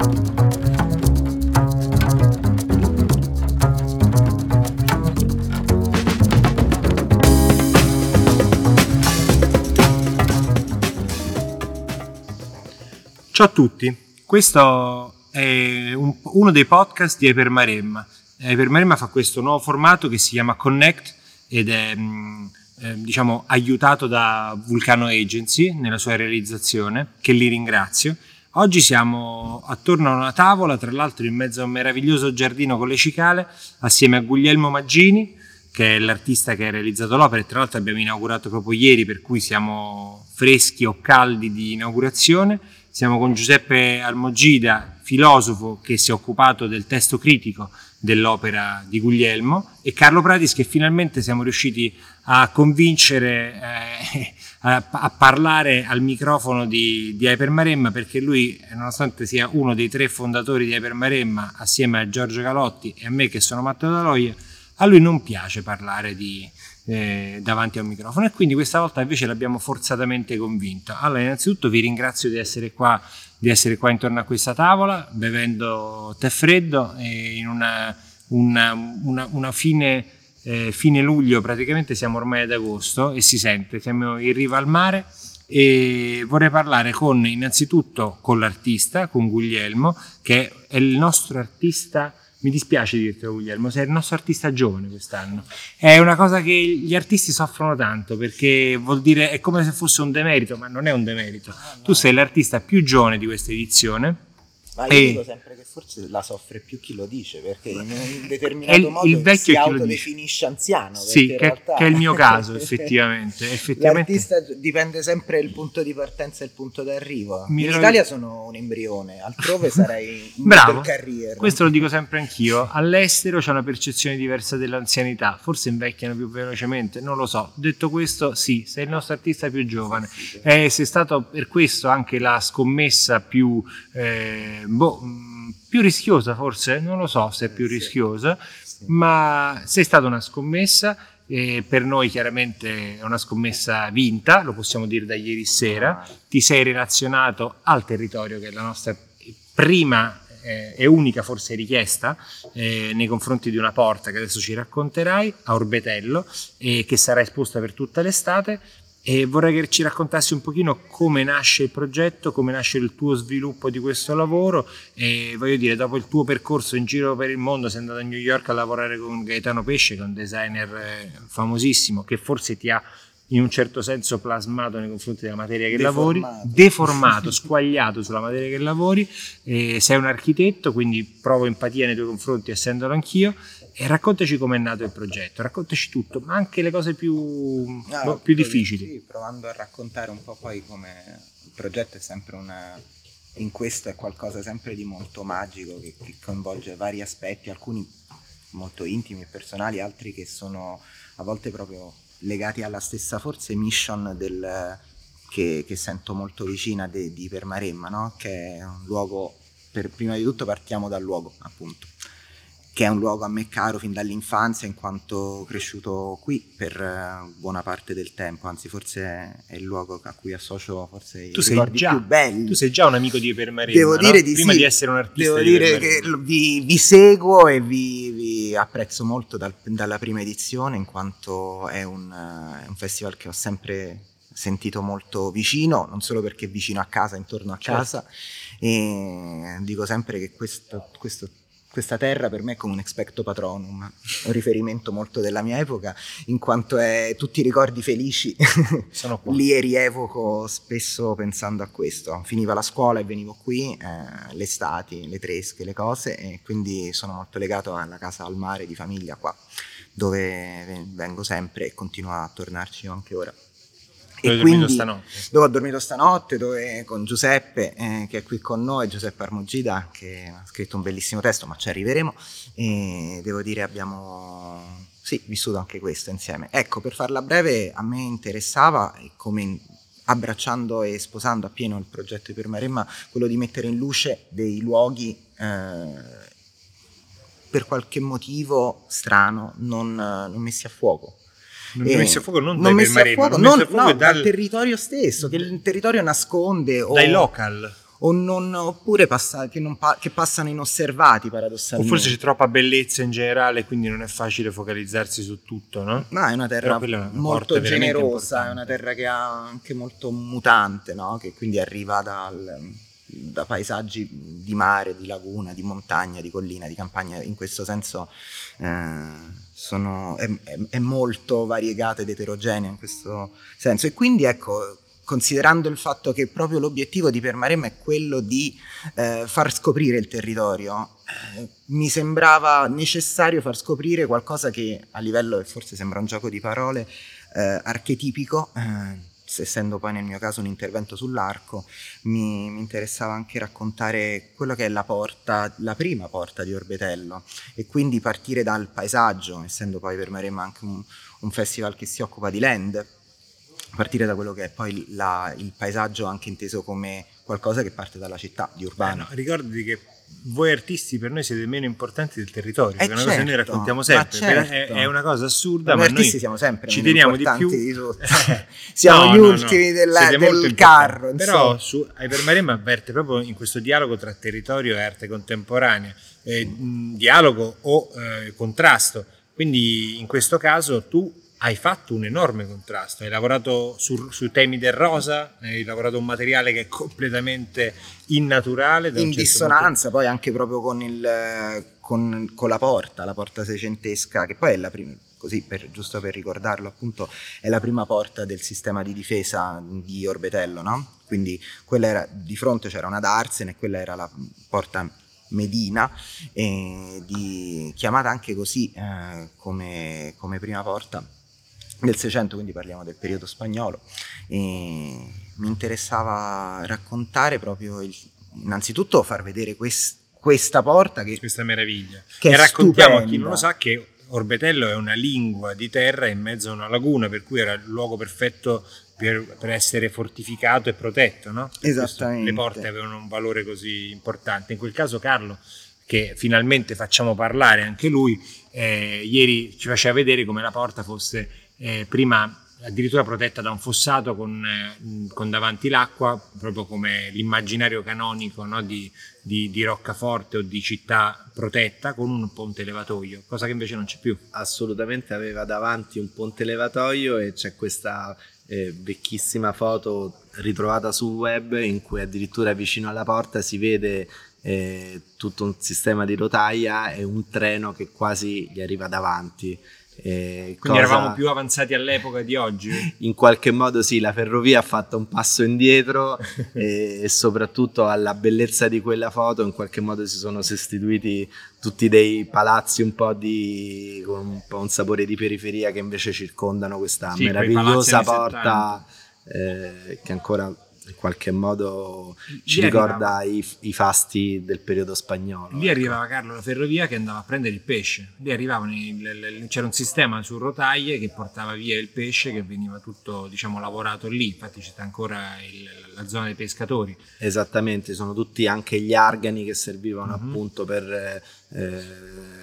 Ciao a tutti, questo è un- uno dei podcast di Hypermaremma. Hypermaremma fa questo nuovo formato che si chiama Connect ed è mh, eh, diciamo, aiutato da Vulcano Agency nella sua realizzazione, che li ringrazio. Oggi siamo attorno a una tavola, tra l'altro in mezzo a un meraviglioso giardino con le cicale, assieme a Guglielmo Maggini, che è l'artista che ha realizzato l'opera e tra l'altro abbiamo inaugurato proprio ieri, per cui siamo freschi o caldi di inaugurazione. Siamo con Giuseppe Almogida, filosofo che si è occupato del testo critico dell'opera di Guglielmo e Carlo Pratis che finalmente siamo riusciti a convincere eh, a, parlare al microfono di, di Hypermaremma perché lui nonostante sia uno dei tre fondatori di Hypermaremma assieme a Giorgio Galotti e a me che sono Matteo Daloia a lui non piace parlare di, eh, davanti a un microfono e quindi questa volta invece l'abbiamo forzatamente convinto. Allora, innanzitutto vi ringrazio di essere qua, di essere qua intorno a questa tavola, bevendo tè freddo e in una, una, una, una fine, eh, fine luglio, praticamente siamo ormai ad agosto e si sente, siamo in riva al mare e vorrei parlare con innanzitutto con l'artista, con Guglielmo, che è il nostro artista mi dispiace dirtelo Guglielmo, sei il nostro artista giovane quest'anno. È una cosa che gli artisti soffrono tanto perché vuol dire è come se fosse un demerito, ma non è un demerito. Ah, no. Tu sei l'artista più giovane di questa edizione. Ma io E- dico sempre che forse la soffre più chi lo dice, perché in un determinato il- modo il vecchio si autodefinisce anziano. Sì, che, realtà- che è il mio caso, effettivamente. effettivamente L'artista dipende sempre il punto di partenza e il punto d'arrivo. Mi in trovi- Italia sono un embrione, altrove sarei un Bravo, career. questo lo dico sempre anch'io. All'estero c'è una percezione diversa dell'anzianità, forse invecchiano più velocemente, non lo so. Detto questo, sì, sei il nostro artista più giovane. Eh, sei stato per questo anche la scommessa più, eh, boh, mh, più rischiosa, forse? Non lo so se è più Sì. rischiosa, Sì. ma sei stata una scommessa. e per noi chiaramente è una scommessa vinta, lo possiamo dire da ieri sera. Ti sei relazionato al territorio che è la nostra prima eh, e unica forse richiesta eh, nei confronti di una porta che adesso ci racconterai a Orbetello e che sarà esposta per tutta l'estate e vorrei che ci raccontassi un pochino come nasce il progetto, come nasce il tuo sviluppo di questo lavoro. E voglio dire, dopo il tuo percorso in giro per il mondo sei andato a New York a lavorare con Gaetano Pesce, che è un designer eh, famosissimo, che forse ti ha in un certo senso plasmato nei confronti della materia che lavori, Deformato. deformato, squagliato sulla materia che lavori, e sei un architetto, quindi provo empatia nei tuoi confronti essendolo anch'io, e raccontaci com'è nato il progetto, raccontaci tutto, ma anche le cose più, Ah, boh, più difficili. sì, provando a raccontare un po' poi come il progetto è sempre una... In questo è qualcosa sempre di molto magico che, che coinvolge vari aspetti, alcuni molto intimi e personali, altri che sono a volte proprio legati alla stessa forse mission del, che, che sento molto vicina de- di Permaremma, no? che è un luogo, per, prima di tutto partiamo dal luogo appunto che è un luogo a me caro fin dall'infanzia in quanto cresciuto qui per eh, buona parte del tempo, anzi forse è il luogo a cui associo forse i Tu sei, ricordi già, più belli. tu sei già un amico di Permaremma, Devo no? dire di prima sì. di essere un artista Devo di dire che vi, vi seguo e vi, vi apprezzo molto dal- dalla prima edizione in quanto è un, eh, è un festival che ho sempre sentito molto vicino, non solo perché vicino a casa, intorno a Certo. casa, e dico sempre che questo, questo- questa terra per me è come un expecto patronum, un riferimento molto della mia epoca, in quanto è tutti i ricordi felici li rievoco spesso pensando a questo. Finiva la scuola e venivo qui, eh, le estati, le tresche, le cose, e quindi sono molto legato alla casa al mare di famiglia qua, dove ve- vengo sempre e continuo a tornarci anche ora. Dove E quindi stanotte? dove ho dormito stanotte, dove con Giuseppe eh, che è qui con noi, Giuseppe Armogida che ha scritto un bellissimo testo, ma ci arriveremo e devo dire abbiamo sì, vissuto anche questo insieme. Ecco, per farla breve, a me interessava come abbracciando e sposando appieno il progetto di Permaremma quello di mettere in luce dei luoghi eh, per qualche motivo strano non, non messi a fuoco. Non Eh, hai messo a fuoco non, non dai messi a Permaremma, fuoco, non non- fuoco no, dal- dal territorio stesso, che il territorio nasconde o dai local. o non, oppure passa, che, pa- che, passano inosservati paradossalmente. O forse c'è troppa bellezza in generale, quindi non è facile focalizzarsi su tutto, no? Ma è una terra è una molto generosa, è una terra che ha anche molto mutante, no? Che quindi arriva dal, da paesaggi di mare, di laguna, di montagna, di collina, di campagna, in questo senso eh, sono, è, è, è molto variegata ed eterogenea in questo senso. E quindi ecco, considerando il fatto che proprio l'obiettivo di Permarem è quello di eh, far scoprire il territorio, eh, mi sembrava necessario far scoprire qualcosa che a livello, forse sembra un gioco di parole, eh, archetipico, eh, essendo poi nel mio caso un intervento sull'arco, mi, mi, interessava anche raccontare quello che è la porta, la prima porta di Orbetello e quindi partire dal paesaggio, essendo poi per Maremma anche un, un festival che si occupa di land partire da quello che è poi la, il paesaggio anche inteso come qualcosa che parte dalla città, di urbano. Eh no, ricordati che voi artisti per noi siete meno importanti del territorio, eh è una certo, cosa che noi certo, raccontiamo sempre, certo. è, una cosa assurda, noi ma artisti siamo sempre ci teniamo di più. Di siamo no, gli no, ultimi no. Della, del carro. Però su Hypermaremma avverte proprio in questo dialogo tra territorio e arte contemporanea, eh, dialogo o eh, contrasto. Quindi in questo caso tu hai fatto un enorme contrasto, hai lavorato su, sui temi del rosa, hai lavorato un materiale che è completamente innaturale. In certo dissonanza punto. poi anche proprio con, il, con, con, la porta, la porta seicentesca, che poi è la prima, così per, giusto per ricordarlo appunto, è la prima porta del sistema di difesa di Orbetello, no? Quindi quella era, di fronte c'era una Darsene e quella era la porta Medina, di, chiamata anche così eh, come, come prima porta del 600, quindi parliamo del periodo spagnolo, e mi interessava raccontare proprio, il, innanzitutto far vedere quest, questa porta che... Questa meraviglia. Che e raccontiamo stupenda. a chi non lo sa che Orbetello è una lingua di terra in mezzo a una laguna, per cui era il luogo perfetto per, per essere fortificato e protetto, no? Esattamente. le porte avevano un valore così importante. In quel caso Carlo che finalmente facciamo parlare anche lui, eh, ieri ci faceva vedere come la porta fosse eh, prima addirittura protetta da un fossato con, eh, con davanti l'acqua, proprio come l'immaginario canonico no, di, di, di, roccaforte o di città protetta, con un ponte levatoio, cosa che invece non c'è più. Assolutamente aveva davanti un ponte levatoio e c'è questa eh, vecchissima foto ritrovata sul web in cui addirittura vicino alla porta si vede eh, tutto un sistema di rotaia e un treno che quasi gli arriva davanti eh, Quindi cosa... eravamo più avanzati all'epoca di oggi? In qualche modo sì, la ferrovia ha fatto un passo indietro e, e, soprattutto alla bellezza di quella foto in qualche modo si sono sostituiti tutti dei palazzi un po' di, con un po' un sapore di periferia che invece circondano questa sì, meravigliosa porta eh, che ancora in qualche modo ci ricorda i, i, fasti del periodo spagnolo. Lì ecco. arrivava Carlo la ferrovia che andava a prendere il pesce, lì arrivavano il, c'era un sistema su rotaie che portava via il pesce che veniva tutto diciamo lavorato lì, infatti c'è ancora il, la zona dei pescatori. Esattamente, sono tutti anche gli argani che servivano mm-hmm. appunto per... Eh,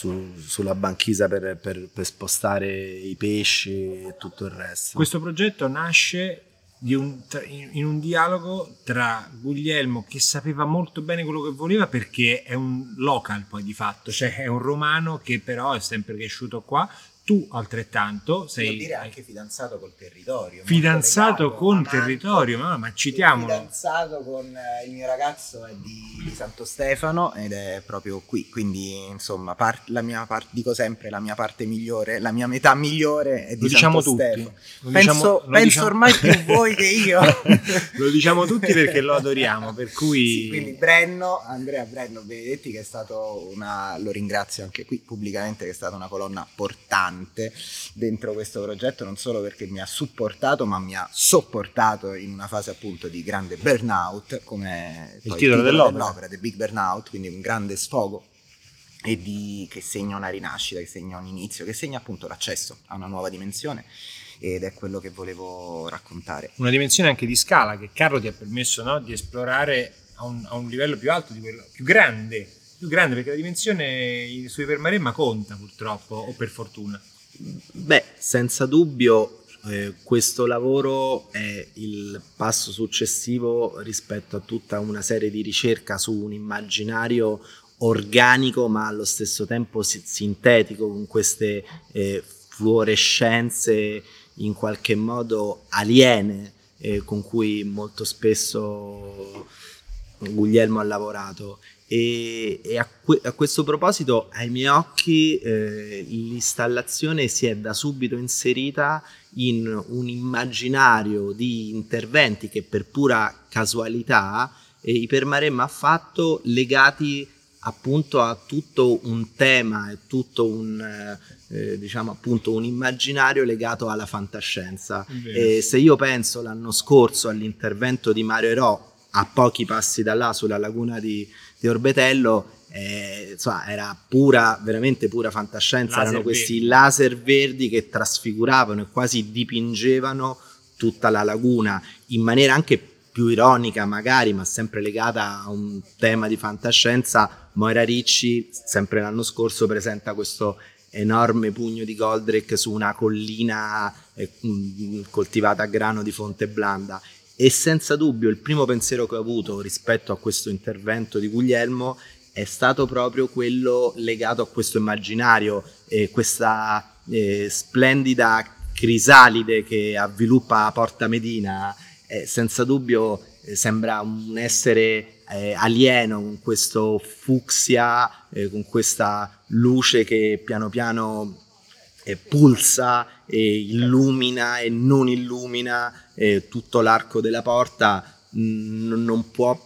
su, sulla banchisa per, per, per, spostare i pesci e tutto il resto. Questo progetto nasce un, in un dialogo tra Guglielmo che sapeva molto bene quello che voleva perché è un local poi di fatto, cioè è un romano che però è sempre cresciuto qua, tu altrettanto sei dire anche fidanzato col territorio fidanzato legato, con il territorio ma, ma citiamolo. Fidanzato con eh, il mio ragazzo è di, di, Santo Stefano ed è proprio qui quindi insomma part, la mia parte dico sempre la mia parte migliore la mia metà migliore è di lo diciamo Santo tutti. Stefano. Lo penso, diciamo, penso diciamo... ormai più voi che io. Lo diciamo tutti perché lo adoriamo per cui sì, quindi Brenno Andrea Brenno Benedetti che è stato una lo ringrazio anche qui pubblicamente che è stata una colonna portante importante dentro questo progetto, non solo perché mi ha supportato, ma mi ha sopportato in una fase appunto di grande burnout, come il, titolo, titolo dell'opera. dell'opera, The Big Burnout, quindi un grande sfogo e di, che segna una rinascita, che segna un inizio, che segna appunto l'accesso a una nuova dimensione ed è quello che volevo raccontare. Una dimensione anche di scala che Carlo ti ha permesso no, di esplorare a un, a un, livello più alto, di quello, più grande, più grande perché la dimensione su Ipermaremma conta purtroppo o per fortuna. Beh, senza dubbio eh, questo lavoro è il passo successivo rispetto a tutta una serie di ricerca su un immaginario organico ma allo stesso tempo sintetico con queste eh, fluorescenze in qualche modo aliene eh, con cui molto spesso Guglielmo ha lavorato e, e a, que- a, questo proposito ai miei occhi eh, l'installazione si è da subito inserita in un immaginario di interventi che per pura casualità eh, Ipermaremma ha fatto legati appunto a tutto un tema e tutto un, eh, diciamo appunto un immaginario legato alla fantascienza. E se io penso l'anno scorso all'intervento di Mario Ero a pochi passi da là sulla laguna di, di Orbetello, eh, insomma, era pura, veramente pura fantascienza. Laser Erano questi verdi. laser verdi che trasfiguravano e quasi dipingevano tutta la laguna in maniera anche più ironica, magari, ma sempre legata a un tema di fantascienza. Moira Ricci, sempre l'anno scorso, presenta questo enorme pugno di Goldrake su una collina eh, mh, coltivata a grano di Fonte Blanda e senza dubbio il primo pensiero che ho avuto rispetto a questo intervento di Guglielmo è stato proprio quello legato a questo immaginario, eh, questa eh, splendida crisalide che avviluppa Porta Medina, eh, senza dubbio eh, sembra un essere eh, alieno con questo fucsia, eh, con questa luce che piano piano pulsa e illumina e non illumina eh, tutto l'arco della porta, mh, non può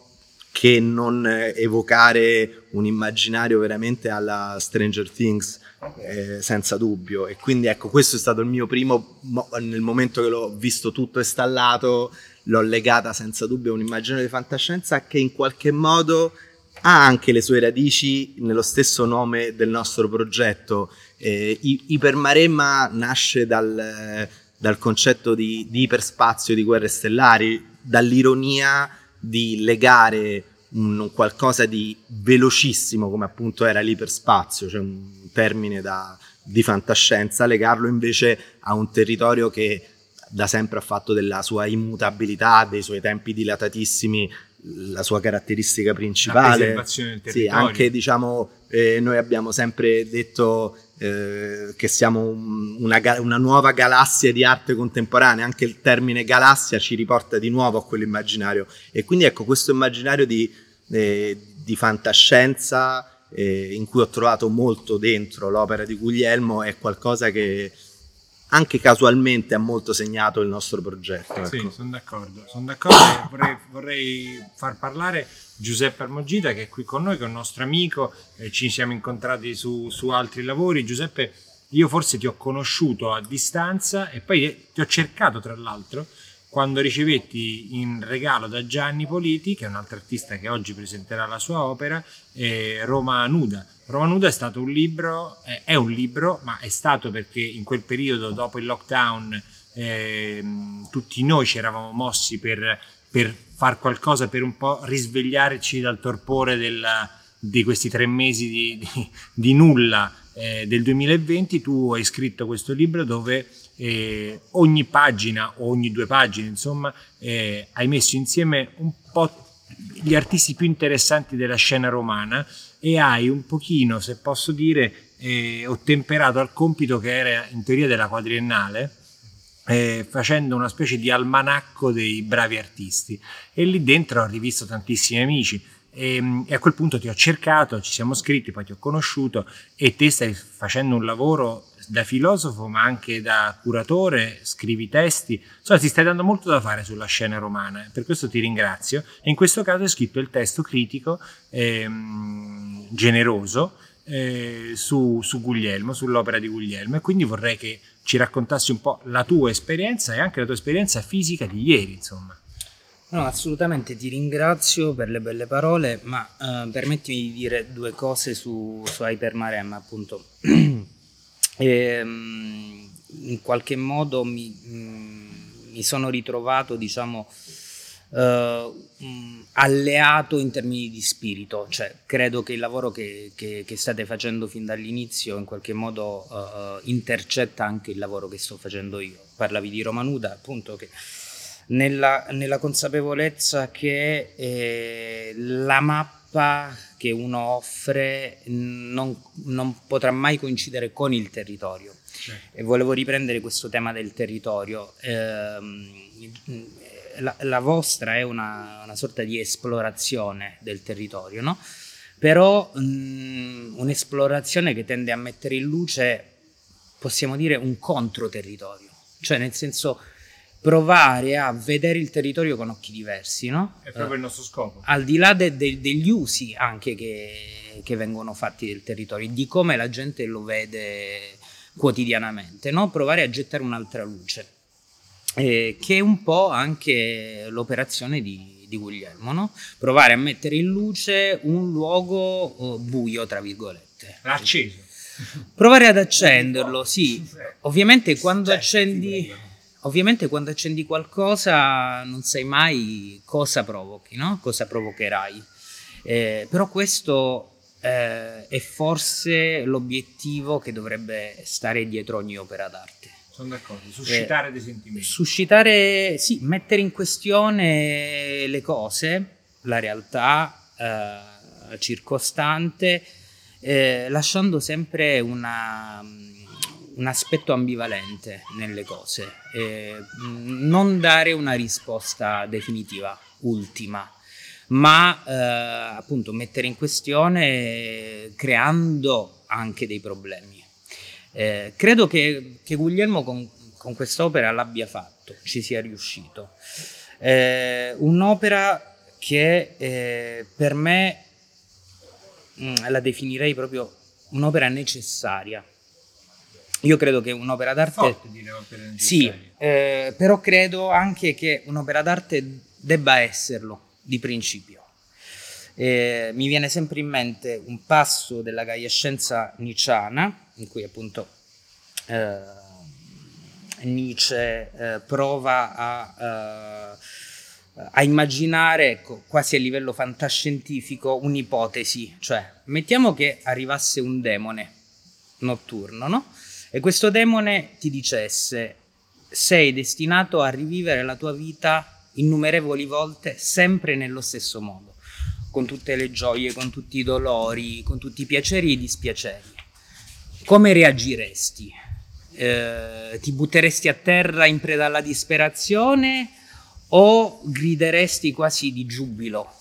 che non evocare un immaginario veramente alla Stranger Things, eh, senza dubbio. E quindi ecco, questo è stato il mio primo, mo- nel momento che l'ho visto tutto installato, l'ho legata senza dubbio a un immaginario di fantascienza che in qualche modo ha anche le sue radici nello stesso nome del nostro progetto. Eh, I- Ipermaremma nasce dal, dal concetto di, di iperspazio, di guerre stellari, dall'ironia di legare un, qualcosa di velocissimo come appunto era l'iperspazio, cioè un termine da, di fantascienza, legarlo invece a un territorio che da sempre ha fatto della sua immutabilità, dei suoi tempi dilatatissimi, la sua caratteristica principale. Sì, anche diciamo, eh, noi abbiamo sempre detto eh, che siamo un- una, una nuova galassia di arte contemporanea, anche il termine galassia ci riporta di nuovo a quell'immaginario. E quindi ecco, questo immaginario di, eh, di fantascienza eh, in cui ho trovato molto dentro l'opera di Guglielmo è qualcosa che anche casualmente ha molto segnato il nostro progetto. Sì, ecco. sono d'accordo. Sono d'accordo vorrei, vorrei far parlare Giuseppe Armogita che è qui con noi, che è un nostro amico, eh, ci siamo incontrati su, su altri lavori. Giuseppe, io forse ti ho conosciuto a distanza e poi ti ho cercato tra l'altro quando ricevetti in regalo da Gianni Politi, che è un altro artista che oggi presenterà la sua opera, eh, Roma Nuda. Roma Nuda è stato un libro, eh, è un libro, ma è stato perché in quel periodo, dopo il lockdown, ehm, tutti noi ci eravamo mossi per, per far qualcosa, per un po' risvegliarci dal torpore della- di questi tre mesi di, di- di nulla eh, del 2020. Tu hai scritto questo libro dove eh, ogni pagina o ogni due pagine, insomma, eh, hai messo insieme un po' gli artisti più interessanti della scena romana e hai un pochino, se posso dire, eh, ottemperato al compito che era in teoria della quadriennale, eh, facendo una specie di almanacco dei bravi artisti. E lì dentro ho rivisto tantissimi amici. E, e a quel punto ti ho cercato, ci siamo scritti, poi ti ho conosciuto e te stai facendo un lavoro da filosofo ma anche da curatore, scrivi testi, insomma ti stai dando molto da fare sulla scena romana, per questo ti ringrazio. E in questo caso hai scritto il testo critico ehm, generoso eh, su, su Guglielmo, sull'opera di Guglielmo. E quindi vorrei che ci raccontassi un po' la tua esperienza e anche la tua esperienza fisica di ieri, insomma. No, assolutamente ti ringrazio per le belle parole, ma eh, permettimi di dire due cose su, su Hypermarem, appunto. Ehm, in qualche modo mi, mm, mi sono ritrovato, diciamo, uh, alleato in termini di spirito, cioè credo che il lavoro che, che, che state facendo fin dall'inizio in qualche modo uh, intercetta anche il lavoro che sto facendo io. Parlavi di Romanuda, appunto che nella, nella consapevolezza che eh, la mappa che uno offre non, non, potrà mai coincidere con il territorio. Certo. E volevo riprendere questo tema del territorio. Eh, la, la, vostra è una, una, sorta di esplorazione del territorio, no? però mh, un'esplorazione che tende a mettere in luce, possiamo dire, un controterritorio, cioè nel senso provare a vedere il territorio con occhi diversi, no? È proprio il nostro scopo. Al di là de, de, degli usi anche che, che, vengono fatti del territorio, di come la gente lo vede quotidianamente, no? Provare a gettare un'altra luce, eh, che è un po' anche l'operazione di, di Guglielmo, no? Provare a mettere in luce un luogo oh, buio, tra virgolette. Acceso. Provare ad accenderlo, sì. Ovviamente quando accendi Ovviamente quando accendi qualcosa non sai mai cosa provochi, no? cosa provocherai. Eh, però questo eh, è forse l'obiettivo che dovrebbe stare dietro ogni opera d'arte. Sono d'accordo, suscitare eh, dei sentimenti. Suscitare, sì, mettere in questione le cose, la realtà eh, circostante, eh, lasciando sempre una un aspetto ambivalente nelle cose, eh, non dare una risposta definitiva, ultima, ma eh, appunto mettere in questione creando anche dei problemi. Eh, credo che, che Guglielmo con, con quest'opera l'abbia fatto, ci sia riuscito. Eh, un'opera che eh, per me mh, mm, la definirei proprio un'opera necessaria io credo che un'opera d'arte... Sì, eh, però credo anche che un'opera d'arte debba esserlo di principio. Eh, mi viene sempre in mente un passo della gaiascenza nicciana, in cui appunto eh, Nietzsche eh, prova a, eh, a immaginare, ecco, quasi a livello fantascientifico, un'ipotesi, cioè mettiamo che arrivasse un demone notturno, no? E questo demone ti dicesse sei destinato a rivivere la tua vita innumerevoli volte sempre nello stesso modo, con tutte le gioie, con tutti i dolori, con tutti i piaceri e i dispiaceri. Come reagiresti? Eh, ti butteresti a terra in preda alla disperazione o grideresti quasi di giubilo?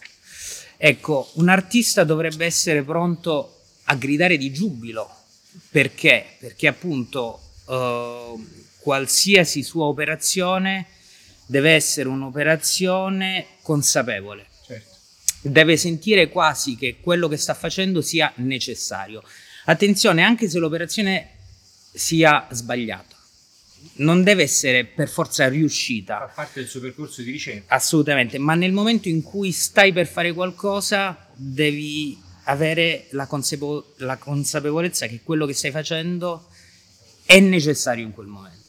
Ecco, un artista dovrebbe essere pronto a gridare di giubilo perché? Perché appunto uh, qualsiasi sua operazione deve essere un'operazione consapevole. Certo. Deve sentire quasi che quello che sta facendo sia necessario. Attenzione, anche se l'operazione sia sbagliata. Non deve essere per forza riuscita. Fa parte del suo percorso di ricerca. Assolutamente, ma nel momento in cui stai per fare qualcosa, devi avere la, consapevo- la consapevolezza che quello che stai facendo è necessario in quel momento.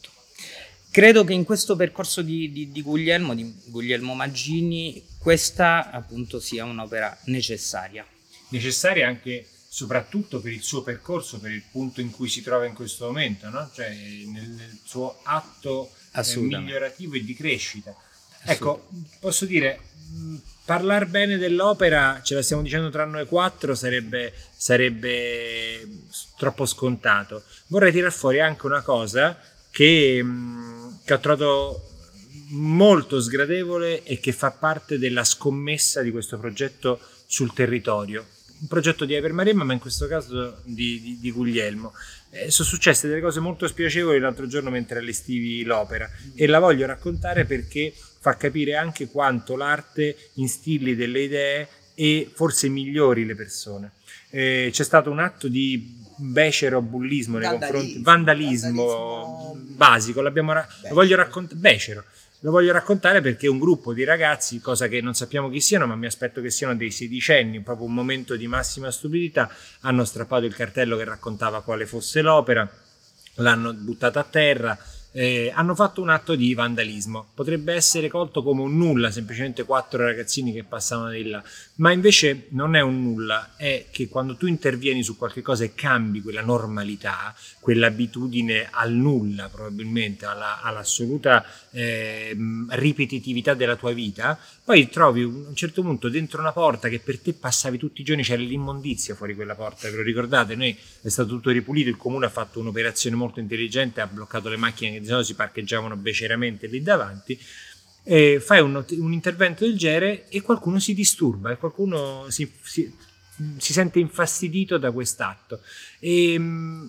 Credo che in questo percorso di, di, di, Guglielmo, di Guglielmo Maggini, questa appunto sia un'opera necessaria. Necessaria anche soprattutto per il suo percorso, per il punto in cui si trova in questo momento, no? cioè nel, nel suo atto eh, migliorativo e di crescita. Ecco, posso dire, parlare bene dell'opera, ce la stiamo dicendo tra noi quattro, sarebbe, sarebbe troppo scontato. Vorrei tirar fuori anche una cosa che, che ho trovato molto sgradevole e che fa parte della scommessa di questo progetto sul territorio. Un progetto di Ipermaremma, ma in questo caso di, di, di Guglielmo. Eh, sono successe delle cose molto spiacevoli l'altro giorno mentre allestivi l'opera e la voglio raccontare perché fa capire anche quanto l'arte instilli delle idee e forse migliori le persone. Eh, c'è stato un atto di becero bullismo nei confronti vandalismo, vandalismo basico, l'abbiamo ra- lo voglio raccontare becero. Lo voglio raccontare perché un gruppo di ragazzi, cosa che non sappiamo chi siano, ma mi aspetto che siano dei sedicenni, proprio un momento di massima stupidità, hanno strappato il cartello che raccontava quale fosse l'opera, l'hanno buttata a terra, eh, hanno fatto un atto di vandalismo. Potrebbe essere colto come un nulla, semplicemente quattro ragazzini che passavano di là, ma invece non è un nulla, è che quando tu intervieni su qualche cosa e cambi quella normalità, quell'abitudine al nulla probabilmente, alla, all'assoluta eh, ripetitività della tua vita, poi trovi a un certo punto dentro una porta che per te passavi tutti i giorni, c'era l'immondizia fuori quella porta, ve lo ricordate? Noi è stato tutto ripulito, il comune ha fatto un'operazione molto intelligente, ha bloccato le macchine che di solito si parcheggiavano beceramente lì davanti. E fai un, un, intervento del genere e qualcuno si disturba e qualcuno si, si, si sente infastidito da quest'atto. E, mm,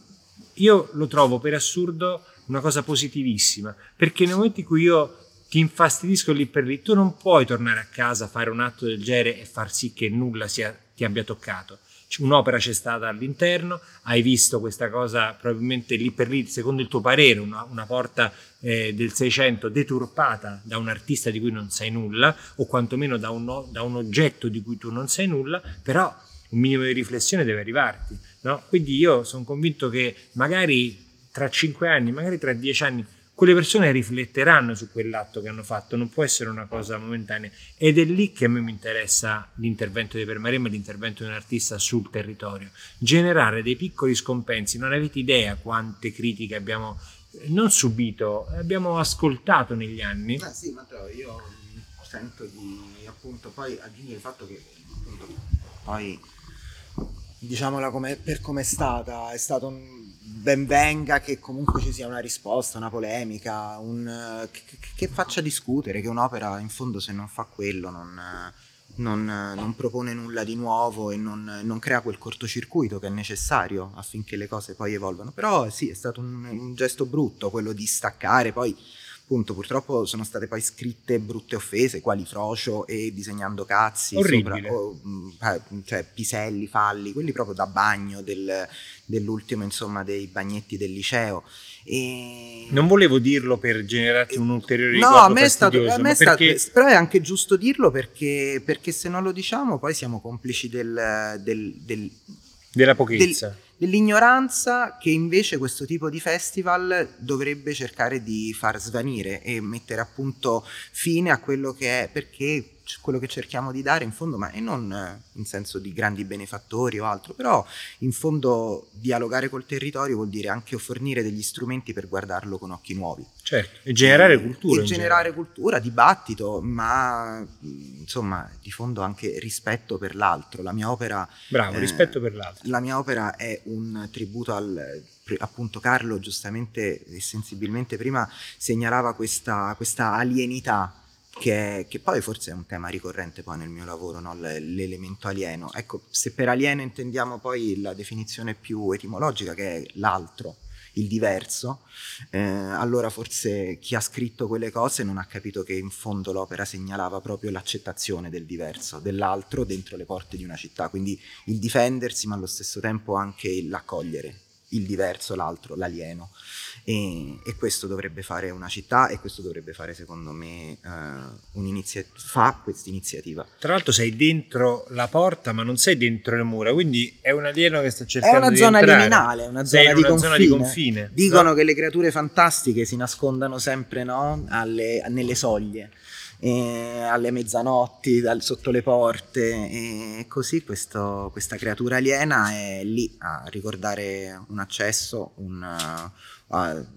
io lo trovo per assurdo una cosa positivissima, perché nel momento in cui io ti infastidisco lì per lì, tu non puoi tornare a casa, fare un atto del genere e far sì che nulla sia, ti abbia toccato. Un'opera c'è stata all'interno, hai visto questa cosa probabilmente lì per lì, secondo il tuo parere, una, una porta eh, del 600 deturpata da un artista di cui non sai nulla, o quantomeno da un, da un oggetto di cui tu non sai nulla, però un minimo di riflessione deve arrivarti. No? Quindi io sono convinto che magari tra cinque anni, magari tra dieci anni, quelle persone rifletteranno su quell'atto che hanno fatto, non può essere una cosa momentanea. Ed è lì che a me mi interessa l'intervento di Permaremma, l'intervento di un artista sul territorio. Generare dei piccoli scompensi, non avete idea quante critiche abbiamo non subito, abbiamo ascoltato negli anni. Ah, sì, Matteo, io sento di appunto poi aggiungere il fatto che appunto, poi diciamola come, per come è stata, è stato un ben venga che comunque ci sia una risposta, una polemica, un, che, che, faccia discutere, che un'opera in fondo se non fa quello non, non, non propone nulla di nuovo e non, non, crea quel cortocircuito che è necessario affinché le cose poi evolvano. Però sì, è stato un, un gesto brutto quello di staccare, poi appunto purtroppo sono state poi scritte brutte offese quali frocio e disegnando cazzi sopra, o, mm, eh, cioè piselli, falli, quelli proprio da bagno del, dell'ultimo insomma dei bagnetti del liceo. E... Non volevo dirlo per generarti un ulteriore no, a me è stato, a me è stato perché... però è anche giusto dirlo perché, perché, se non lo diciamo poi siamo complici del, del, del della pochezza. Del, dell'ignoranza che invece questo tipo di festival dovrebbe cercare di far svanire e mettere appunto fine a quello che è, perché quello che cerchiamo di dare in fondo, ma e non eh, in senso di grandi benefattori o altro, però in fondo dialogare col territorio vuol dire anche fornire degli strumenti per guardarlo con occhi nuovi. Certo, e generare cultura. E generare cultura, dibattito, ma insomma di fondo anche rispetto per l'altro. La mia opera... Bravo, eh, rispetto per l'altro. La mia opera è un tributo al appunto Carlo giustamente e sensibilmente prima segnalava questa, questa alienità che, che, poi forse è un tema ricorrente poi nel mio lavoro, no? l'elemento alieno. Ecco, se per alieno intendiamo poi la definizione più etimologica che è l'altro, il diverso, eh, allora forse chi ha scritto quelle cose non ha capito che in fondo l'opera segnalava proprio l'accettazione del diverso, dell'altro dentro le porte di una città, quindi il difendersi ma allo stesso tempo anche l'accogliere il diverso, l'altro, l'alieno. E, e, questo dovrebbe fare una città e questo dovrebbe fare secondo me uh, un'iniziativa, fa questa iniziativa. Tra l'altro sei dentro la porta ma non sei dentro le mura, quindi è un alieno che sta cercando di È una zona entrare. liminale, una, zona di, una zona, di, confine. Dicono no? che le creature fantastiche si nascondano sempre no? Alle, nelle soglie. Eh, alle mezzanotti dal, sotto le porte e così questo, questa creatura aliena è lì a ricordare un accesso, un, Uh,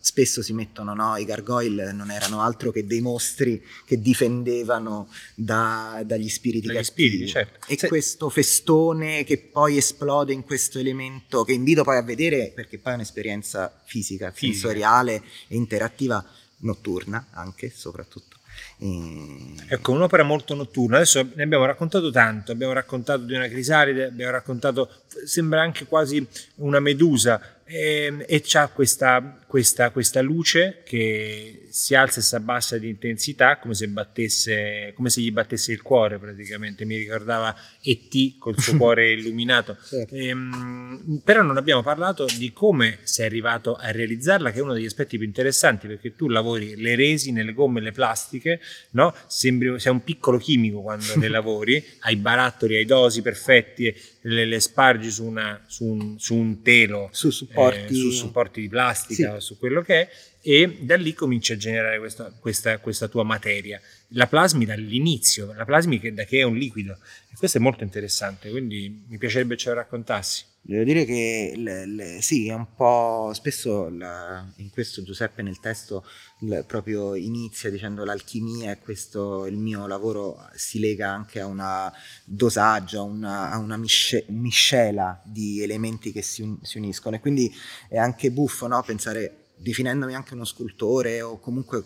spesso si mettono, no, i gargoyle non erano altro che dei mostri che difendevano da, dagli spiriti dagli spiriti, certo. E Se... questo festone che poi esplode in questo elemento che invito poi a vedere perché poi è un'esperienza fisica, fisica. sensoriale e interattiva notturna anche soprattutto. E... Ecco, un'opera molto notturna. Adesso ne abbiamo raccontato tanto, abbiamo raccontato di una crisalide, abbiamo raccontato, sembra anche quasi una medusa, e, ehm, e c'ha questa, questa, questa, luce che si alza e si abbassa di intensità come se, battesse, come se gli battesse il cuore praticamente, mi ricordava E.T. col suo cuore illuminato. Certo. E, ehm, però non abbiamo parlato di come sei arrivato a realizzarla, che è uno degli aspetti più interessanti perché tu lavori le resine, le gomme, le plastiche, no? Sembri, sei un piccolo chimico quando le lavori, hai barattoli, hai dosi perfetti, le, le spargi su, una, su, un, su un telo. Su supporti, eh, su supporti di plastica, sì. su quello che è, e da lì cominci a generare questa, questa, questa tua materia. La plasmi dall'inizio, la plasmi che, da che è un liquido. E questo è molto interessante, quindi mi piacerebbe ce lo raccontassi. Devo dire che le, le, sì, è un po' spesso la, in questo Giuseppe nel testo il, proprio inizia dicendo l'alchimia e questo il mio lavoro si lega anche a una dosaggio, a una, a una misce, miscela di elementi che si, un, si, uniscono e quindi è anche buffo no? pensare, definendomi anche uno scultore o comunque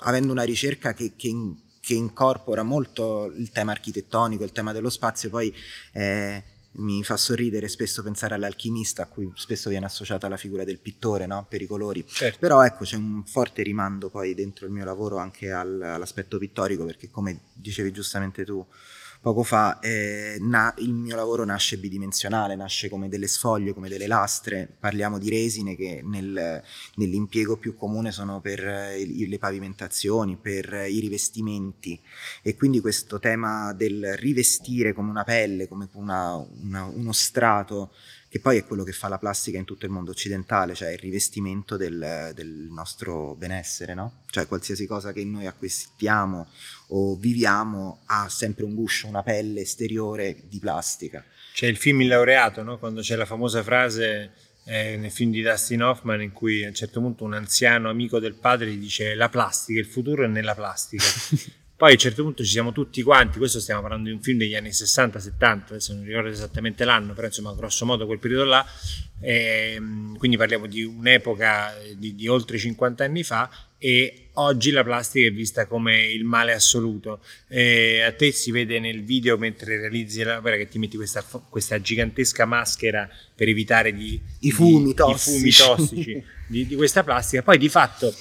avendo una ricerca che, che, in, che incorpora molto il tema architettonico, il tema dello spazio, poi... Eh, mi fa sorridere spesso pensare all'alchimista a cui spesso viene associata la figura del pittore no? per i colori certo. però ecco c'è un forte rimando poi dentro il mio lavoro anche al, all'aspetto pittorico perché come dicevi giustamente tu poco fa, eh, na- il mio lavoro nasce bidimensionale, nasce come delle sfoglie, come delle lastre, parliamo di resine che nel, nell'impiego più comune sono per eh, le pavimentazioni, per i rivestimenti e quindi questo tema del rivestire come una pelle, come una, una, uno strato che poi è quello che fa la plastica in tutto il mondo occidentale, cioè il rivestimento del, del nostro benessere, no? Cioè qualsiasi cosa che noi acquistiamo o viviamo ha sempre un guscio, una pelle esteriore di plastica. C'è il film Il laureato, no? Quando c'è la famosa frase eh, nel film di Dustin Hoffman in cui a un certo punto un anziano amico del padre gli dice la plastica, il futuro è nella plastica. Poi a un certo punto ci siamo tutti quanti, questo stiamo parlando di un film degli anni 60-70, adesso non ricordo esattamente l'anno, però insomma grosso modo quel periodo là, e, ehm, quindi parliamo di un'epoca di, di, oltre 50 anni fa e oggi la plastica è vista come il male assoluto. E a te si vede nel video mentre realizzi la guarda che ti metti questa, questa gigantesca maschera per evitare di, i fumi di, tossici, i fumi tossici di, di questa plastica, poi di fatto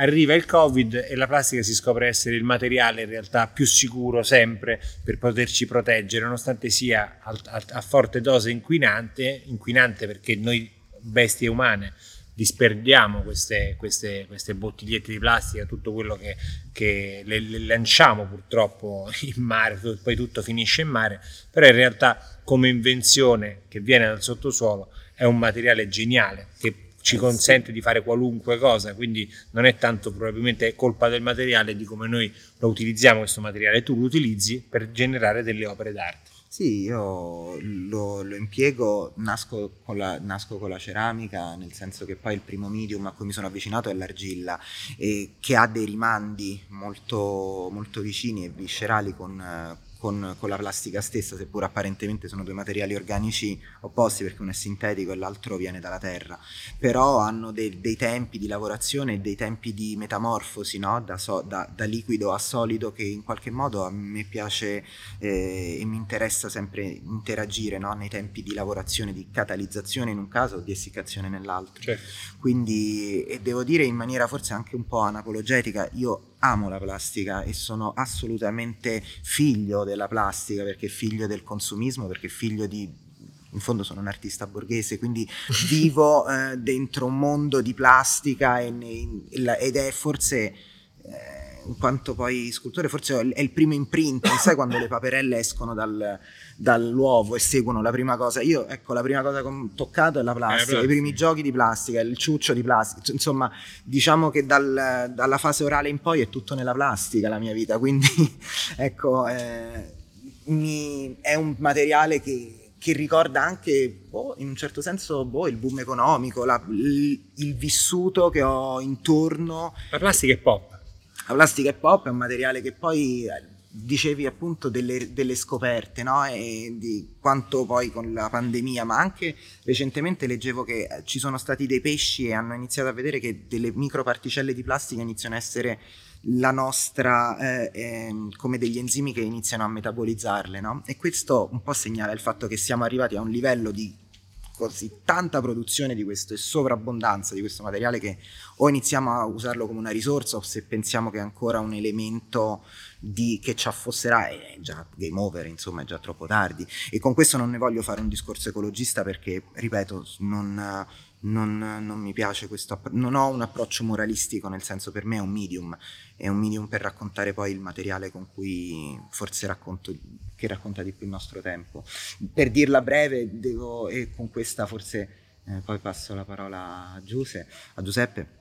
arriva il covid e la plastica si scopre essere il materiale in realtà più sicuro sempre per poterci proteggere nonostante sia a, a, a forte dose inquinante inquinante perché noi bestie umane disperdiamo queste, queste, queste bottigliette di plastica, tutto quello che, che le, le, lanciamo purtroppo in mare, poi tutto finisce in mare, però in realtà come invenzione che viene dal sottosuolo è un materiale geniale che ci consente di fare qualunque cosa, quindi non è tanto probabilmente colpa del materiale di come noi lo utilizziamo questo materiale, tu lo utilizzi per generare delle opere d'arte. Sì, io lo, lo impiego, nasco con, la, nasco con, la, ceramica, nel senso che poi il primo medium a cui mi sono avvicinato è l'argilla, e che ha dei rimandi molto, molto vicini e viscerali con, con, con, la plastica stessa, seppur apparentemente sono due materiali organici opposti perché uno è sintetico e l'altro viene dalla terra, però hanno dei, dei tempi di lavorazione e dei tempi di metamorfosi no? da, so, da, da, liquido a solido che in qualche modo a me piace eh, e mi interessa sempre interagire no? nei tempi di lavorazione, di catalizzazione in un caso o di essiccazione nell'altro. Certo. Quindi, e devo dire in maniera forse anche un po' anapologetica, io amo la plastica e sono assolutamente figlio della plastica perché figlio del consumismo, perché figlio di in fondo sono un artista borghese, quindi vivo eh, dentro un mondo di plastica e, ed è forse eh, in quanto poi scultore forse è il primo imprinting, sai quando le paperelle escono dal, dall'uovo e seguono la prima cosa, io ecco la prima cosa che ho toccato è la plastica, eh, i primi giochi di plastica, il ciuccio di plastica, insomma diciamo che dal, dalla fase orale in poi è tutto nella plastica la mia vita, quindi ecco eh, mi, è un materiale che che ricorda anche boh, in un certo senso boh, il boom economico, la, il, il, vissuto che ho intorno. La plastica è pop. La plastica è pop, è un materiale che poi eh, dicevi appunto delle, delle scoperte, no? E di quanto poi con la pandemia, ma anche recentemente leggevo che eh, ci sono stati dei pesci e hanno iniziato a vedere che delle microparticelle di plastica iniziano a essere la nostra, eh, eh, come degli enzimi che iniziano a metabolizzarle, no? E questo un po' segnala il fatto che siamo arrivati a un livello di così tanta produzione di questo e sovrabbondanza di questo materiale che o iniziamo a usarlo come una risorsa o se pensiamo che è ancora un elemento di, che ci affosserà è già game over, insomma è già troppo tardi. E con questo non ne voglio fare un discorso ecologista perché, ripeto, non non, non, mi piace questo, non ho un approccio moralistico, nel senso per me è un medium, è un medium per raccontare poi il materiale con cui forse racconto, che racconta di più il nostro tempo. Per dirla breve, devo, e con questa forse eh, poi passo la parola a, Giuse, a Giuseppe,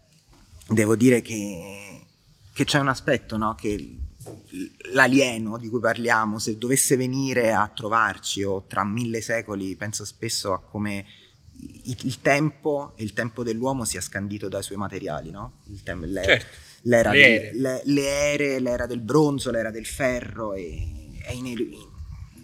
devo dire che, che c'è un aspetto no? che l'alieno di cui parliamo, se dovesse venire a trovarci o tra mille secoli, penso spesso a come il tempo e il tempo dell'uomo sia scandito dai suoi materiali, no? Tem- l'era, certo. l'era, le, ere. Le, le, ere. l'era del bronzo, l'era del ferro e, e in,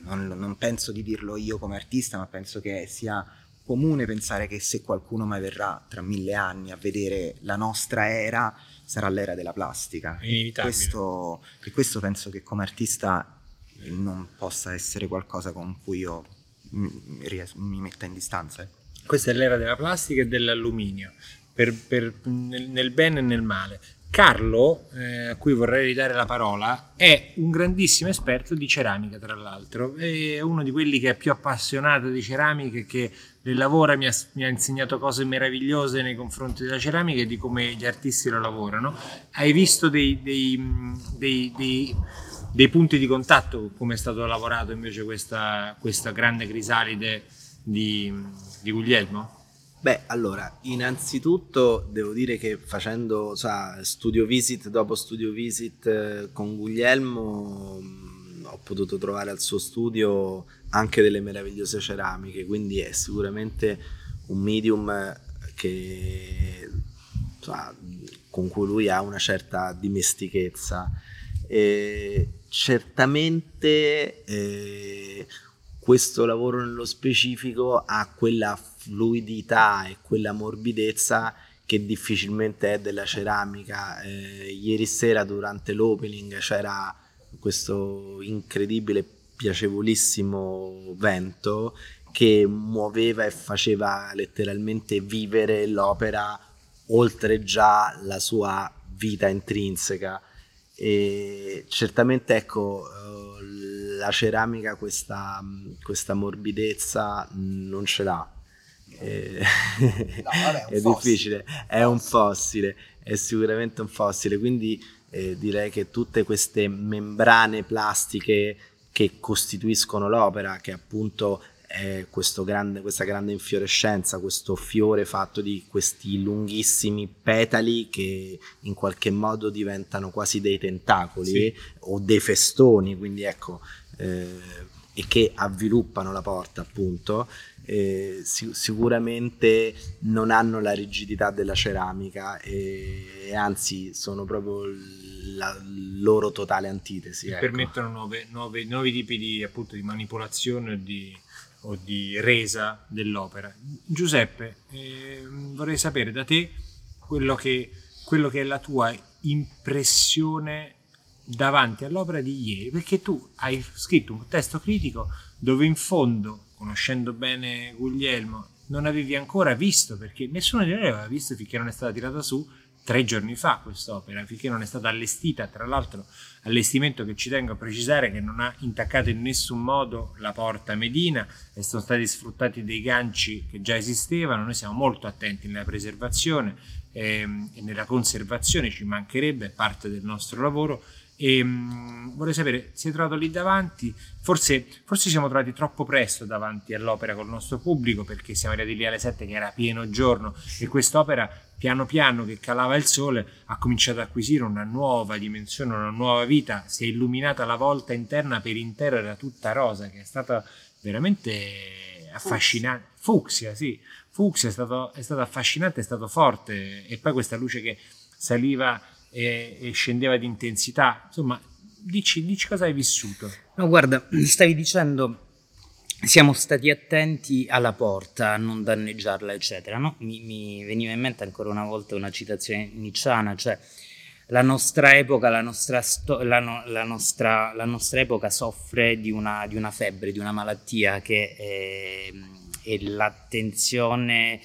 non, non, penso di dirlo io come artista, ma penso che sia comune pensare che se qualcuno mai verrà tra mille anni a vedere la nostra era, sarà l'era della plastica. Questo, e questo penso che come artista non possa essere qualcosa con cui io mi, mi metta in distanza. Questa è l'era della plastica e dell'alluminio, per, per, nel, nel, bene e nel male. Carlo, eh, a cui vorrei ridare la parola, è un grandissimo esperto di ceramica, tra l'altro. È uno di quelli che è più appassionato di ceramica e che le lavora, mi ha, mi ha, insegnato cose meravigliose nei confronti della ceramica e di come gli artisti lo lavorano. Hai visto dei, dei, dei, dei punti di contatto, come è stato lavorato invece questa, questa grande crisalide di, di Guglielmo? Beh, allora, innanzitutto devo dire che facendo sa, studio visit dopo studio visit eh, con Guglielmo mm, ho potuto trovare al suo studio anche delle meravigliose ceramiche, quindi è sicuramente un medium che, sa, con cui lui ha una certa dimestichezza. E certamente eh, questo lavoro nello specifico ha quella fluidità e quella morbidezza che difficilmente è della ceramica. Eh, ieri sera durante l'opening c'era questo incredibile, piacevolissimo vento che muoveva e faceva letteralmente vivere l'opera oltre già la sua vita intrinseca. E certamente ecco la ceramica questa, questa morbidezza non ce l'ha. Eh, no, vabbè, è, è difficile, è un fossile, è sicuramente un fossile, quindi eh, direi che tutte queste membrane plastiche che costituiscono l'opera, che appunto è grande, questa grande infiorescenza, questo fiore fatto di questi lunghissimi petali che in qualche modo diventano quasi dei tentacoli sì. o dei festoni, quindi ecco, eh, e che avviluppano la porta appunto eh, sicuramente non hanno la rigidità della ceramica e, e anzi sono proprio la loro totale antitesi ecco. permettono nuove, nuove, nuovi tipi di, appunto, di manipolazione o di, o di, resa dell'opera Giuseppe eh, vorrei sapere da te quello che, quello che è la tua impressione davanti all'opera di ieri, perché tu hai scritto un testo critico dove in fondo, conoscendo bene Guglielmo, non avevi ancora visto, perché nessuno di noi aveva visto finché non è stata tirata su tre giorni fa quest'opera, finché non è stata allestita, tra l'altro allestimento che ci tengo a precisare che non ha intaccato in nessun modo la porta Medina e sono stati sfruttati dei ganci che già esistevano, noi siamo molto attenti nella preservazione ehm, e nella conservazione, ci mancherebbe, parte del nostro lavoro e um, vorrei sapere, si è trovato lì davanti? Forse, forse ci siamo trovati troppo presto davanti all'opera col nostro pubblico perché siamo arrivati lì alle 7 che era pieno giorno e quest'opera piano piano che calava il sole ha cominciato ad acquisire una nuova dimensione, una nuova vita, si è illuminata la volta interna per intero, era tutta rosa che è stata veramente affascinante. Fucsia, sì, fucsia è stato, è stato affascinante, è stato forte e poi questa luce che saliva e, e scendeva di intensità. Insomma, dici, dici cosa hai vissuto. No, guarda, stavi dicendo siamo stati attenti alla porta a non danneggiarla, eccetera. No? Mi, mi, veniva in mente ancora una volta una citazione nicciana, cioè la nostra epoca, la nostra, sto- la no- la nostra, la nostra epoca soffre di una, di una, febbre, di una malattia che è, è l'attenzione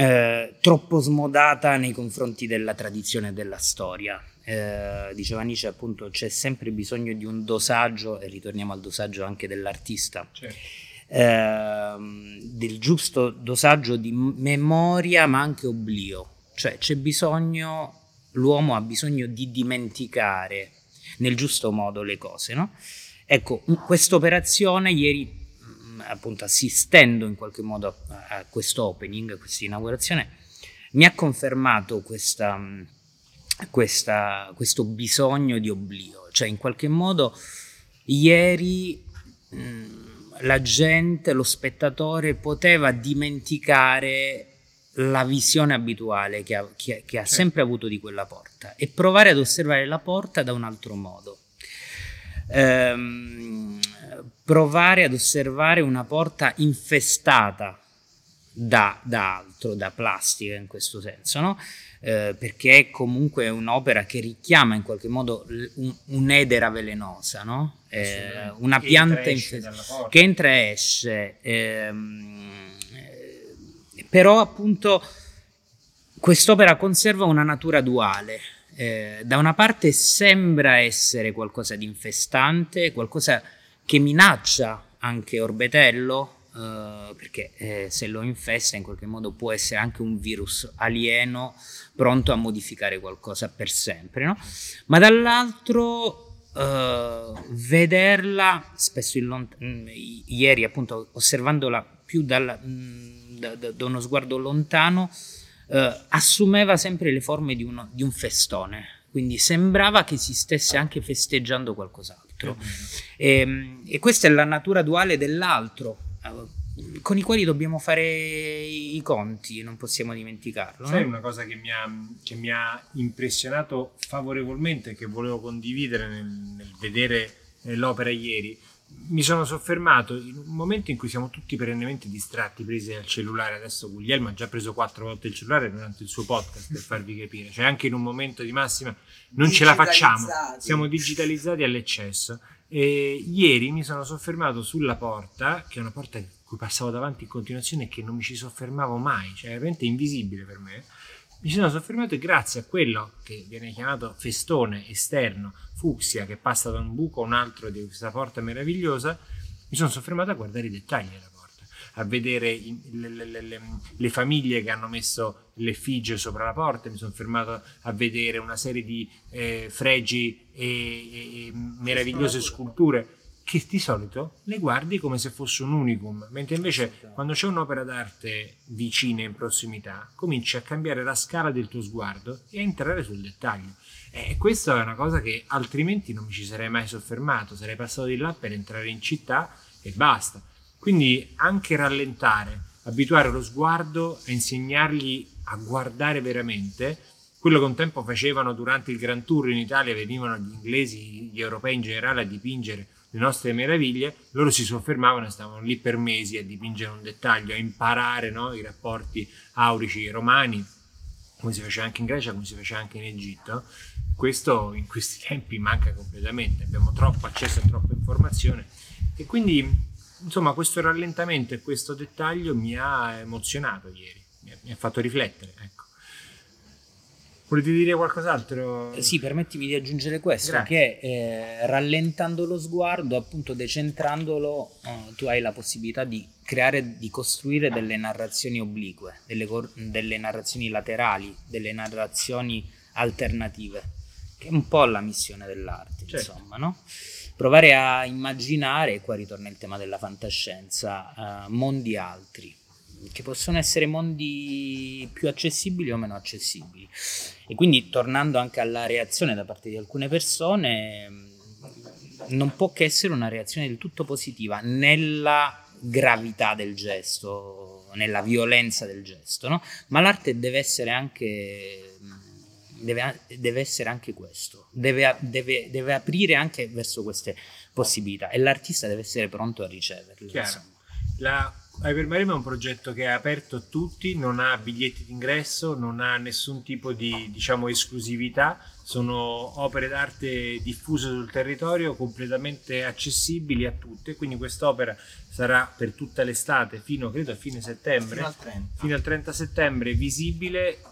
eh, troppo smodata nei confronti della tradizione e della storia. Eh, diceva Nietzsche appunto c'è sempre bisogno di un dosaggio e ritorniamo al dosaggio anche dell'artista certo. eh, del giusto dosaggio di memoria ma anche oblio cioè c'è bisogno l'uomo ha bisogno di dimenticare nel giusto modo le cose no? ecco questa operazione ieri appunto assistendo in qualche modo a, a questo opening, a questa inaugurazione, mi ha confermato questa, questa, questo bisogno di oblio, cioè in qualche modo ieri mh, la gente, lo spettatore poteva dimenticare la visione abituale che ha, che, che ha certo. sempre avuto di quella porta e provare ad osservare la porta da un altro modo. Ehm, provare ad osservare una porta infestata da, da altro, da plastica in questo senso, no? Eh, perché è comunque un'opera che richiama in qualche modo un, un'edera velenosa, no? eh, una pianta infestata che entra e esce. Ehm, però appunto quest'opera conserva una natura duale. Eh, da una parte sembra essere qualcosa di infestante, qualcosa che minaccia anche Orbetello, eh, perché eh, se lo infesta in qualche modo può essere anche un virus alieno pronto a modificare qualcosa per sempre, no? ma dall'altro Uh, vederla spesso in lont- mm, ieri appunto osservandola più dalla, mh, da, da, da uno sguardo lontano, eh, assumeva sempre le forme di, uno, di, un festone, quindi sembrava che si stesse anche festeggiando qualcos'altro. E, ehm, e questa è la natura duale dell'altro, con i quali dobbiamo fare i conti, non possiamo dimenticarlo. Sai no? una cosa che mi, ha, che mi, ha, impressionato favorevolmente, che volevo condividere nel, nel vedere eh, l'opera ieri? Mi sono soffermato in un momento in cui siamo tutti perennemente distratti, presi dal cellulare. Adesso Guglielmo ha già preso quattro volte il cellulare durante il suo podcast per farvi capire. Cioè, anche in un momento di massima non ce la facciamo, siamo digitalizzati all'eccesso. E ieri mi sono soffermato sulla porta, che è una porta cui passavo davanti in continuazione e che non mi ci soffermavo mai, cioè veramente invisibile per me mi sono soffermato e grazie a quello che viene chiamato festone esterno, fucsia, che passa da un buco a un altro di questa porta meravigliosa, mi sono soffermato a guardare i dettagli della porta, a vedere le, le, le, le famiglie che hanno messo l'effigie sopra la porta, mi sono fermato a vedere una serie di eh, fregi e, e, e meravigliose sculture che di solito le guardi come se fosse un unicum, mentre invece quando c'è un'opera d'arte vicina in prossimità, cominci a cambiare la scala del tuo sguardo e a entrare sul dettaglio. E questa è una cosa che altrimenti non mi ci sarei mai soffermato, sarei passato di là per entrare in città e basta. Quindi anche rallentare, abituare lo sguardo a insegnargli a guardare veramente, quello che un tempo facevano durante il Grand Tour in Italia, venivano gli inglesi, gli europei in generale a dipingere le nostre meraviglie, loro si soffermavano e stavano lì per mesi a dipingere un dettaglio, a imparare no, i rapporti aurici romani, come si faceva anche in Grecia, come si faceva anche in Egitto. Questo in questi tempi manca completamente, abbiamo troppo accesso a troppa informazione e quindi insomma questo rallentamento e questo dettaglio mi ha emozionato ieri, mi ha, fatto riflettere. Ecco. Volete dire qualcos'altro? Eh, sì, permettimi di aggiungere questo, Grazie. che eh, rallentando lo sguardo, appunto decentrandolo, eh, tu hai la possibilità di creare, di costruire delle narrazioni oblique, delle, delle narrazioni laterali, delle narrazioni alternative, che è un po' la missione dell'arte, certo. insomma, no? Provare a immaginare, e qua ritorna il tema della fantascienza, uh, mondi altri, che possono essere mondi più accessibili o meno accessibili. E quindi tornando anche alla reazione da parte di alcune persone, non può che essere una reazione del tutto positiva nella gravità del gesto, nella violenza del gesto, no? ma l'arte deve essere anche, deve, deve essere anche questo, deve, deve, deve, aprire anche verso queste possibilità e l'artista deve essere pronto a riceverle. La Hypermarine è un progetto che è aperto a tutti, non ha biglietti d'ingresso, non ha nessun tipo di diciamo, esclusività, sono opere d'arte diffuse sul territorio, completamente accessibili a tutte, quindi quest'opera sarà per tutta l'estate fino credo a fine settembre, fino al 30, fino al 30 settembre visibile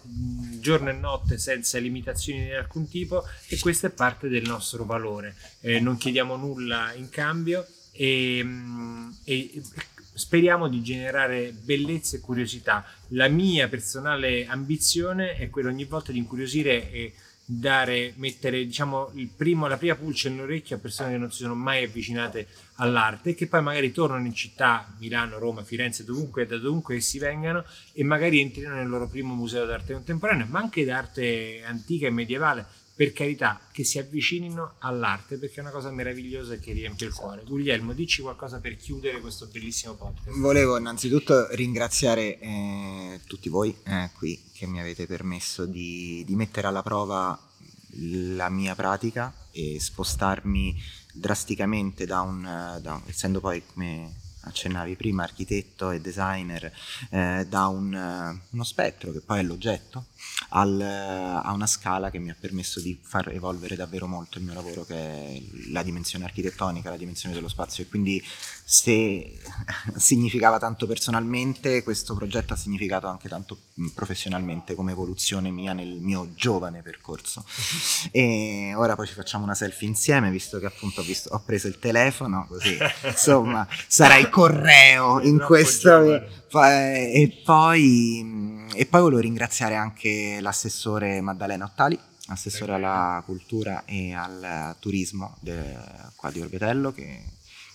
giorno e notte senza limitazioni di alcun tipo. E questo è parte del nostro valore, eh, non chiediamo nulla in cambio. E, e speriamo di generare bellezza e curiosità. La mia personale ambizione è quella ogni volta di incuriosire e dare, mettere diciamo, primo, la prima pulce nell'orecchio a persone che non si sono mai avvicinate all'arte e che poi magari tornano in città, Milano, Roma, Firenze, dovunque, da dovunque essi vengano e magari entrino nel loro primo museo d'arte contemporanea, ma anche d'arte antica e medievale per carità, che si avvicinino all'arte perché è una cosa meravigliosa che riempie il cuore. Guglielmo, dici qualcosa per chiudere questo bellissimo podcast. Volevo innanzitutto ringraziare eh, tutti voi eh, qui che mi avete permesso di, di mettere alla prova la mia pratica e spostarmi drasticamente da un, da, essendo poi come accennavi prima, architetto e designer, eh, da un, uno spettro che poi è l'oggetto al, a una scala che mi ha permesso di far evolvere davvero molto il mio lavoro che è la dimensione architettonica, la dimensione dello spazio. E quindi se significava tanto personalmente questo progetto ha significato anche tanto professionalmente come evoluzione mia nel mio giovane percorso. E ora poi ci facciamo una selfie insieme visto che appunto ho, visto, ho preso il telefono così insomma sarai correo in questo e poi e poi volevo ringraziare anche l'assessore Maddalena Ottali, assessore alla cultura e al turismo de, qua di Orbetello, che,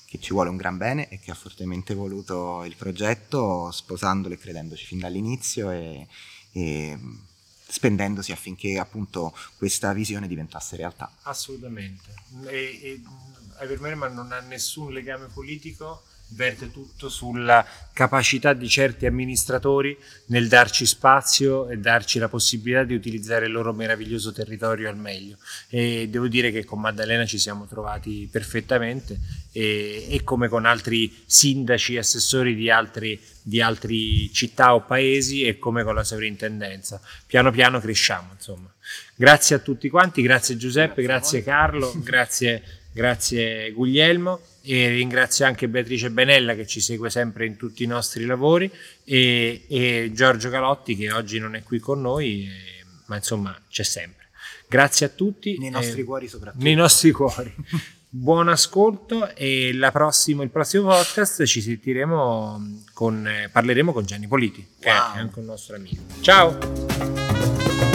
che, ci vuole un gran bene e che ha fortemente voluto il progetto, sposandolo e credendoci fin dall'inizio e, e spendendosi affinché appunto questa visione diventasse realtà. Assolutamente. E, e Ivermerma non ha nessun legame politico verte tutto sulla capacità di certi amministratori nel darci spazio e darci la possibilità di utilizzare il loro meraviglioso territorio al meglio. E devo dire che con Maddalena ci siamo trovati perfettamente e, e come con altri sindaci e assessori di altre di altre città o paesi e come con la sovrintendenza. Piano piano cresciamo, insomma. Grazie a tutti quanti, grazie Giuseppe, grazie, grazie Carlo, grazie, grazie Guglielmo e ringrazio anche Beatrice Benella che ci segue sempre in tutti i nostri lavori e, e Giorgio Galotti che oggi non è qui con noi, e, ma insomma c'è sempre. Grazie a tutti. Nei nostri eh, cuori soprattutto. Nei nostri cuori. Buon ascolto e prossimo, il prossimo podcast ci sentiremo con, eh, parleremo con Gianni Politi, wow. che è anche un nostro amico. Ciao!